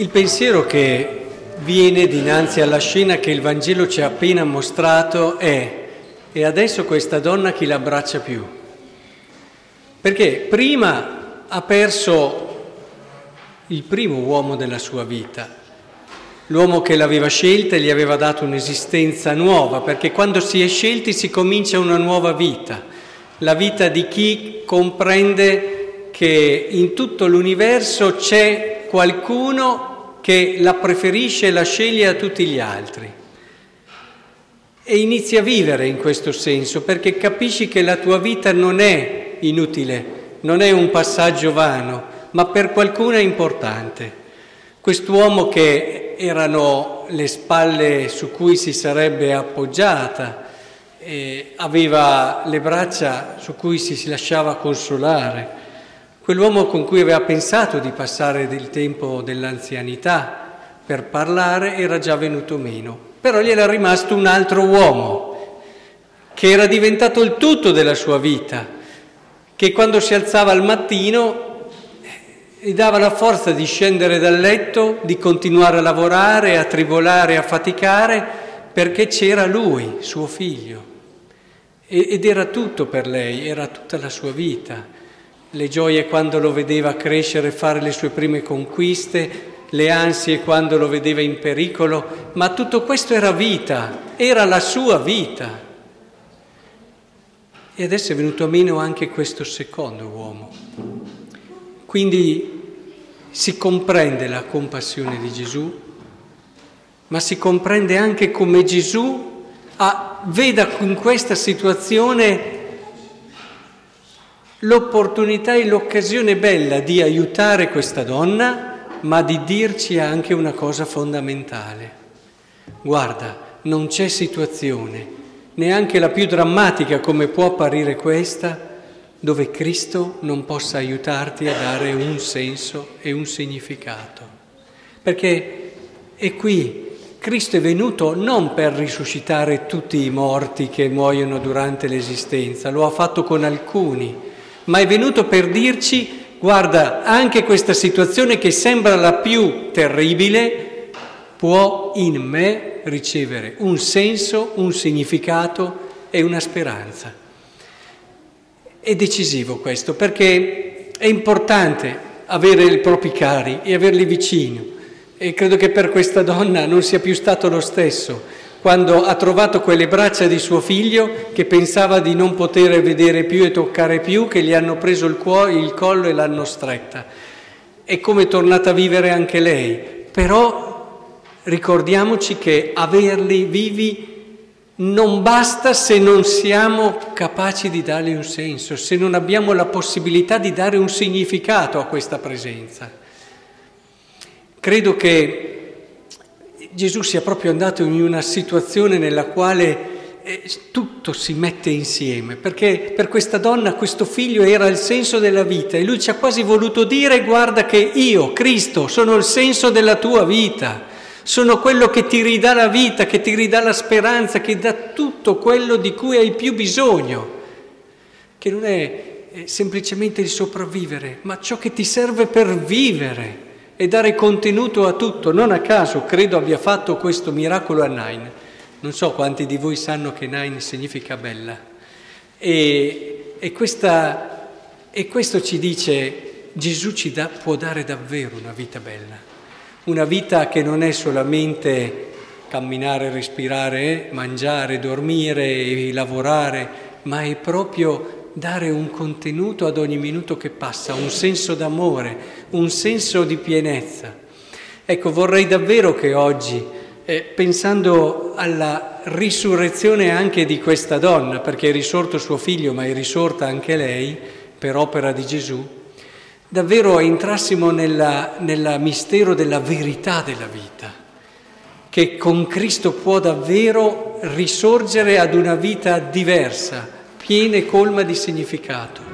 Il pensiero che viene dinanzi alla scena che il Vangelo ci ha appena mostrato è e adesso questa donna chi l'abbraccia più? Perché prima ha perso il primo uomo della sua vita, l'uomo che l'aveva scelta e gli aveva dato un'esistenza nuova, perché quando si è scelti si comincia una nuova vita, la vita di chi comprende che in tutto l'universo c'è qualcuno che la preferisce e la sceglie a tutti gli altri. E inizi a vivere in questo senso perché capisci che la tua vita non è inutile, non è un passaggio vano, ma per qualcuno è importante. Quest'uomo che erano le spalle su cui si sarebbe appoggiata, aveva le braccia su cui si lasciava consolare, quell'uomo con cui aveva pensato di passare del tempo dell'anzianità per parlare era già venuto meno, però gli era rimasto un altro uomo che era diventato il tutto della sua vita, che quando si alzava al mattino gli dava la forza di scendere dal letto, di continuare a lavorare, a tribolare, a faticare, perché c'era lui, suo figlio. Ed era tutto per lei, era tutta la sua vita. Le gioie quando lo vedeva crescere e fare le sue prime conquiste, le ansie quando lo vedeva in pericolo, ma tutto questo era vita, era la sua vita. E adesso è venuto meno anche questo secondo uomo. Quindi si comprende la compassione di Gesù, ma si comprende anche come Gesù ha, veda in questa situazione l'opportunità e l'occasione bella di aiutare questa donna, ma di dirci anche una cosa fondamentale. Guarda, non c'è situazione, neanche la più drammatica come può apparire questa, dove Cristo non possa aiutarti a dare un senso e un significato. Perché è qui, Cristo è venuto non per risuscitare tutti i morti che muoiono durante l'esistenza, lo ha fatto con alcuni, ma è venuto per dirci, guarda, anche questa situazione che sembra la più terribile, può in me ricevere un senso, un significato e una speranza. È decisivo questo perché è importante avere i propri cari e averli vicino e credo che per questa donna non sia più stato lo stesso quando ha trovato quelle braccia di suo figlio che pensava di non poter vedere più e toccare più, che gli hanno preso il, cuore, il collo e l'hanno stretta. È come tornata a vivere anche lei, però ricordiamoci che averli vivi non basta se non siamo capaci di dargli un senso, se non abbiamo la possibilità di dare un significato a questa presenza. Credo che Gesù sia proprio andato in una situazione nella quale eh, tutto si mette insieme, perché per questa donna questo figlio era il senso della vita e lui ci ha quasi voluto dire guarda che io, Cristo, sono il senso della tua vita sono quello che ti ridà la vita, che ti ridà la speranza, che dà tutto quello di cui hai più bisogno, che non è semplicemente il sopravvivere, ma ciò che ti serve per vivere e dare contenuto a tutto. Non a caso credo abbia fatto questo miracolo a Nain. Non so quanti di voi sanno che Nain significa bella. E, e, questa, e questo ci dice Gesù ci dà, può dare davvero una vita bella. Una vita che non è solamente camminare, respirare, mangiare, dormire lavorare, ma è proprio dare un contenuto ad ogni minuto che passa, un senso d'amore, un senso di pienezza. Ecco, vorrei davvero che oggi, eh, pensando alla risurrezione anche di questa donna, perché è risorto suo figlio, ma è risorta anche lei per opera di Gesù, davvero entrassimo nel mistero della verità della vita, che con Cristo può davvero risorgere ad una vita diversa, piena e colma di significato.